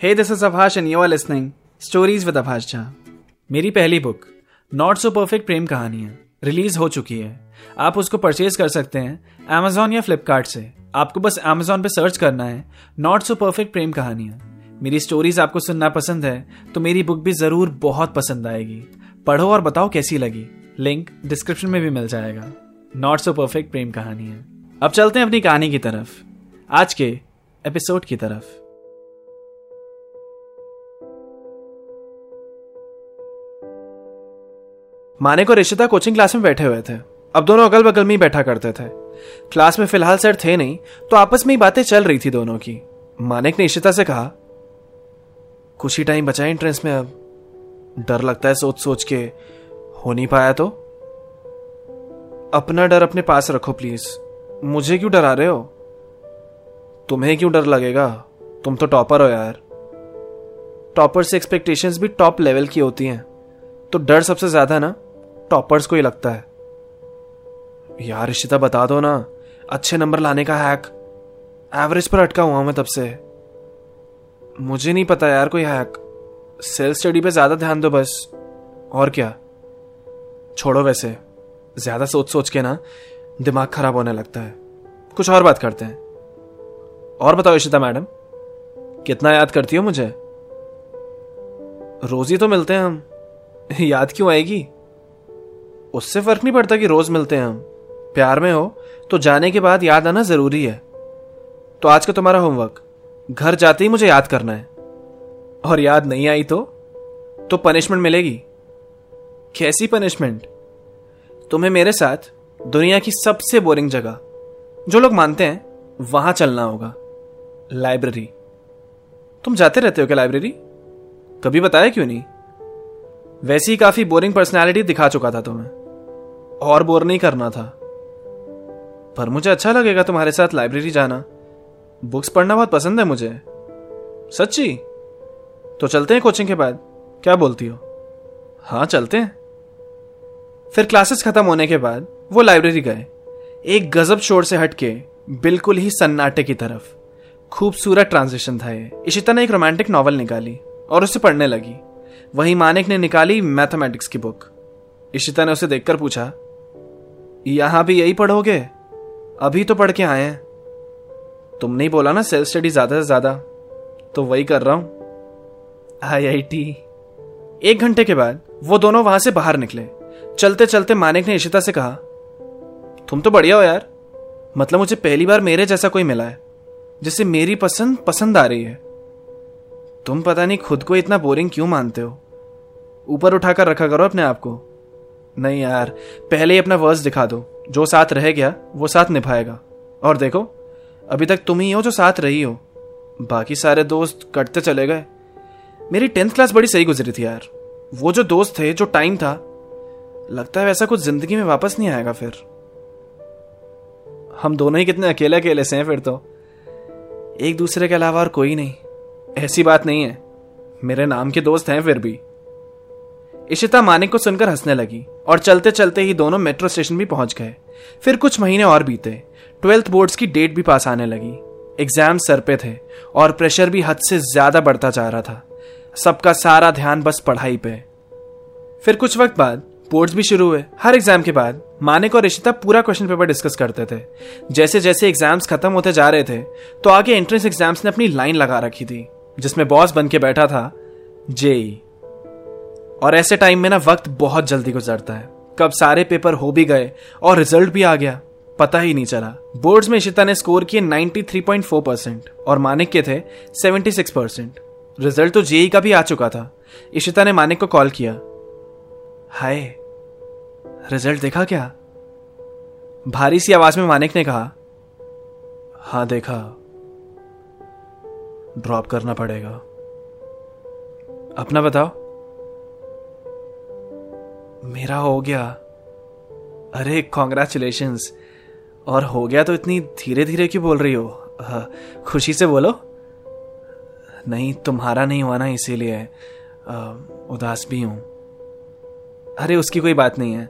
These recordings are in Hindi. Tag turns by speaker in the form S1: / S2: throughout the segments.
S1: Hey this is Abhash and you are listening stories with Abhash Jha मेरी पहली बुक नॉट सो परफेक्ट प्रेम कहानियाँ रिलीज़ हो चुकी है। आप उसको परचेज कर सकते हैं अमेजोन या फ्लिपकार्ट से। आपको बस अमेजोन पे सर्च करना है। नॉट सो परफेक्ट प्रेम कहानियाँ मेरी स्टोरीज आपको सुनना पसंद है तो मेरी बुक भी ज़रूर बहुत पसंद आएगी। पढ़ो और बताओ कैसी लगी। लिंक डिस्क्रिप्शन में भी मिल जाएगा। नॉट सो परफेक्ट प्रेम कहानियाँ अब चलते हैं अपनी कहानी की तरफ़। आज के एपिसोड की तरफ़। माने को रिश्ता कोचिंग क्लास में बैठे हुए थे। अब दोनों अगल बगल में ही बैठा करते थे। क्लास में फ़िलहाल सर थे नहीं तो आपस में ही बातें चल रही थी दोनों की। मानिक ने इशिता से कहा, कुछ ही टाइम बचा एंट्रेंस में अब। डर लगता है सोच सोच के। हो नहीं पाया तो? अपना डर अपने पास रखो प्लीज़। मुझे क्यों डरा रहे हो? तुम्हें क्यों डर लगेगा? तुम तो टॉपर हो यार। टॉपर से एक्सपेक्टेशंस भी टॉप लेवल की होती हैं। तो डर सबसे ज़्यादा ना? टॉपर्स को ही लगता है। यार इशिता बता दो ना। अच्छे नंबर लाने का हैक। एवरेज पर अटका हुआ मैं तब से। मुझे नहीं पता यार कोई हैक। सेल्फ स्टडी पे ज़्यादा ध्यान दो बस। और क्या? छोड़ो वैसे। ज़्यादा सोच सोच के ना, दिमाग खराब होने लगता है। कुछ और बात करते हैं। और बताओ इशिता मैडम, कितना याद करती हो मुझे? रोज ही तो मिलते हैं हम। याद क्यों आएगी? उससे फ़र्क नहीं पड़ता कि रोज मिलते हैं हम। प्यार में हो तो जाने के बाद याद आना ज़रूरी है। तो आज का तुम्हारा होमवर्क घर जाते ही मुझे याद करना है। और याद नहीं आई तो तो पनिशमेंट मिलेगी। कैसी पनिशमेंट तुम्हें मेरे साथ दुनिया की सबसे बोरिंग जगह, जो लोग मानते हैं, वहाँ चलना होगा। लाइब्रेरी तुम जाते रहते हो क्या लाइब्रेरी कभी बताया क्यों नहीं? वैसी काफ़ी बोरिंग पर्सनैलिटी दिखा चुका था तुम्हें। और बोर नहीं करना था। पर मुझे अच्छा लगेगा तुम्हारे साथ लाइब्रेरी जाना। बुक्स पढ़ना बहुत पसंद है मुझे। सच्ची? तो चलते हैं कोचिंग के बाद। क्या बोलती हो? हाँ चलते हैं। फिर क्लासेस खत्म होने के बाद वो लाइब्रेरी गए। एक गजब शोर से हटके, बिल्कुल ही सन्नाटे की तरफ़। खूबसूरत ट्रांजिशन था ये। इशिता ने एक रोमांटिक नॉवल निकाली और उसे पढ़ने लगी। वहीं मानिक ने निकाली मैथमेटिक्स की बुक इशिता ने उसे देखकर पूछा यहाँ भी यही पढ़ोगे? अभी तो पढ़ के आए हैं। तुम नहीं बोला ना सेल्फ स्टडी ज़्यादा से ज़्यादा। तो वही कर रहा हूँ। आई आई टी एक घंटे के बाद वो दोनों वहाँ से बाहर निकले। चलते चलते मानिक ने इशिता से कहा, तुम तो बढ़िया हो यार। मतलब मुझे पहली बार मेरे जैसा कोई मिला है जिसे मेरी पसंद पसंद आ रही है। तुम पता नहीं खुद को इतना बोरिंग क्यों मानते हो? ऊपर उठाकर रखा करो अपने आप को। नहीं यार, पहले ही अपना वर्स दिखा दो। जो साथ रह गया, वो साथ निभाएगा। और देखो, अभी तक तुम ही हो जो साथ रही हो। बाकी सारे दोस्त कटते चले गए। मेरी टेंथ क्लास बड़ी सही गुजरी थी यार। वो जो दोस्त थे, जो टाइम था, लगता है वैसा कुछ ज़िंदगी में वापस नहीं आएगा फिर। हम दोनों ही कितने अकेले अकेले से हैं फिर तो। एक दूसरे के अलावा और कोई नहीं। ऐसी बात नहीं है। मेरे नाम के दोस्त हैं फिर भी। इशिता मानिक को सुनकर हंसने लगी और चलते चलते ही दोनों मेट्रो स्टेशन भी पहुँच गए। फिर कुछ महीने और बीते। ट्वेल्थ बोर्ड्स की डेट भी पास आने लगी। एग्ज़ाम सर पे थे और प्रेशर भी हद से ज़्यादा बढ़ता जा रहा था। सबका सारा ध्यान बस पढ़ाई पे। फिर कुछ वक्त बाद बोर्ड्स भी शुरू हुए। हर एग्ज़ाम के बाद मानिक और ऋषिता पूरा क्वेश्चन पेपर डिस्कस करते थे। जैसे जैसे एग्ज़ाम्स खत्म होते जा रहे थे तो आगे एंट्रेंस एग्ज़ाम्स ने अपनी लाइन लगा रखी थी, जिसमें बॉस बन के बैठा था, जेई। और ऐसे टाइम में ना वक्त बहुत जल्दी गुजरता है। कब सारे पेपर हो भी गए और रिज़ल्ट भी आ गया, पता ही नहीं चला। बोर्ड्स में इशिता ने स्कोर किए 93.4 परसेंट और मानिक के थे 76 परसेंट रिज़ल्ट तो जेई का भी आ चुका था। इशिता ने मानिक को कॉल किया। हाय रिज़ल्ट देखा क्या? भारी सी आवाज़ में मानिक ने कहा हाँ देखा। ड्रॉप करना पड़ेगा। अपना बताओ। मेरा हो गया। अरे कॉन्ग्रेचुलेशन और हो गया तो इतनी धीरे धीरे क्यों बोल रही हो? हाँ, खुशी से बोलो। नहीं तुम्हारा नहीं हुआ ना इसीलिए। उदास भी हूँ। अरे उसकी कोई बात नहीं है।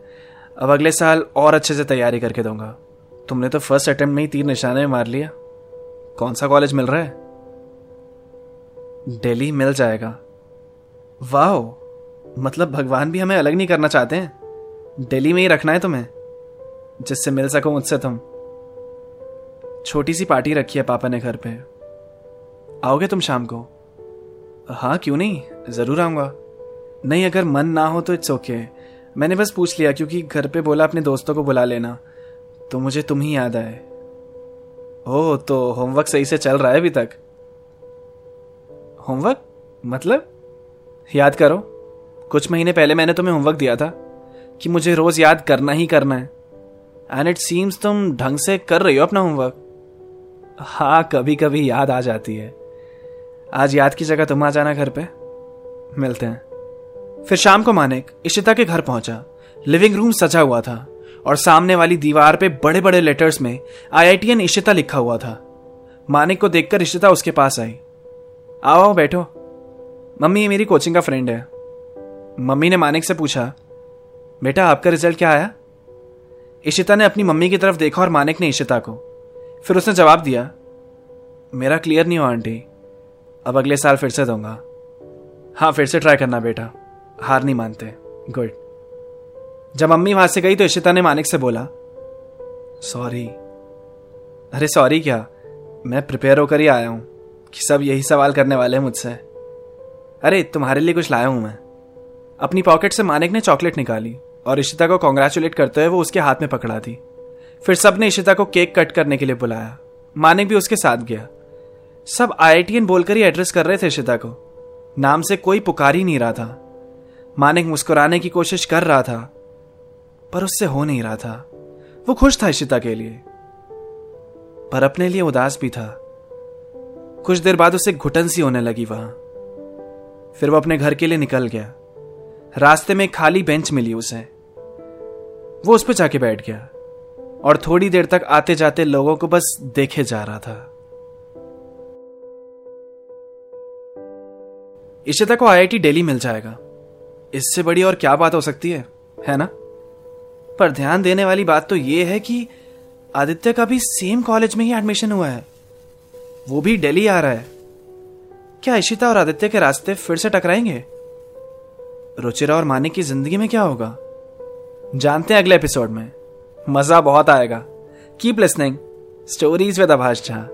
S1: अब अगले साल और अच्छे से तैयारी करके दूँगा। तुमने तो फ़र्स्ट अटेम्प्ट में ही तीन निशाने मार लिया कौन सा कॉलेज मिल रहा है? दिल्ली मिल जाएगा। वाह मतलब भगवान भी हमें अलग नहीं करना चाहते हैं। दिल्ली में ही रखना है तुम्हें, जिससे मिल सको मुझसे तुम। छोटी सी पार्टी रखी है पापा ने घर पे। आओगे तुम शाम को? हाँ क्यों नहीं? ज़रूर आऊँगा। नहीं, अगर मन ना हो तो इट्स ओके मैंने बस पूछ लिया, क्योंकि घर पे बोला अपने दोस्तों को बुला लेना। तो मुझे तुम ही याद आए। ओह तो होमवर्क सही से चल रहा है अभी तक? होमवर्क? मतलब? याद करो। कुछ महीने पहले मैंने तुम्हें होमवर्क दिया था कि मुझे रोज याद करना ही करना है। एंड इट सीम्स तुम ढंग से कर रही हो अपना होमवर्क हाँ कभी कभी याद आ जाती है। आज याद की जगह तुम आ जाना घर पे। मिलते हैं। फिर शाम को मानिक इशिता के घर पहुँचा। लिविंग रूम सजा हुआ था। और सामने वाली दीवार पे बड़े बड़े लेटर्स में आईआईटीएन इशिता लिखा हुआ था। मानिक को देखकर इशिता उसके पास आई। आओ बैठो। मम्मी, ये मेरी कोचिंग का फ्रेंड है। मम्मी ने मानिक से पूछा, बेटा, आपका रिज़ल्ट क्या आया? इशिता ने अपनी मम्मी की तरफ़ देखा और मानिक ने इशिता को। फिर उसने जवाब दिया, मेरा क्लियर नहीं हुआ, आंटी। अब अगले साल फिर से दूँगा। हाँ फिर से ट्राई करना, बेटा। हार नहीं मानते। गुड जब मम्मी वहाँ से गई तो इशिता ने मानिक से बोला सॉरी अरे सॉरी क्या? मैं प्रिपेयर होकर ही आया हूँ कि सब यही सवाल करने वाले हैं मुझसे। अरे, तुम्हारे लिए कुछ लाया हूँ मैं। अपनी पॉकेट से मानिक ने चॉकलेट निकाली और इशिता को कॉन्ग्रेचुलेट करते हुए वो उसके हाथ में पकड़ा दी फिर सबने इशिता को केक कट करने के लिए बुलाया। मानिक भी उसके साथ गया। सब आई बोलकर ही एड्रेस कर रहे थे इशिता को। नाम से कोई पुकार ही नहीं रहा था। मानिक मुस्कुराने की कोशिश कर रहा था, पर उससे हो नहीं रहा था। वो खुश था इशिता के लिए, पर अपने लिए उदास भी था। कुछ देर बाद उसे घुटन सी होने लगी वहाँ। फिर वो अपने घर के लिए निकल गया। रास्ते में खाली बेंच मिली उसे। वो उस पर जाके बैठ गया और थोड़ी देर तक आते जाते लोगों को बस देखे जा रहा था। इशिता को आईआईटी दिल्ली मिल जाएगा। इससे बड़ी और क्या बात हो सकती है है ना? पर ध्यान देने वाली बात तो यह है कि आदित्य का भी सेम कॉलेज में ही एडमिशन हुआ है। वो भी दिल्ली आ रहा है। क्या इशिता और आदित्य के रास्ते फिर से टकराएँगे? रुचिरा और मानिक की ज़िंदगी में क्या होगा? जानते हैं अगले एपिसोड में। मज़ा बहुत आएगा। Keep listening stories with Abhash Jha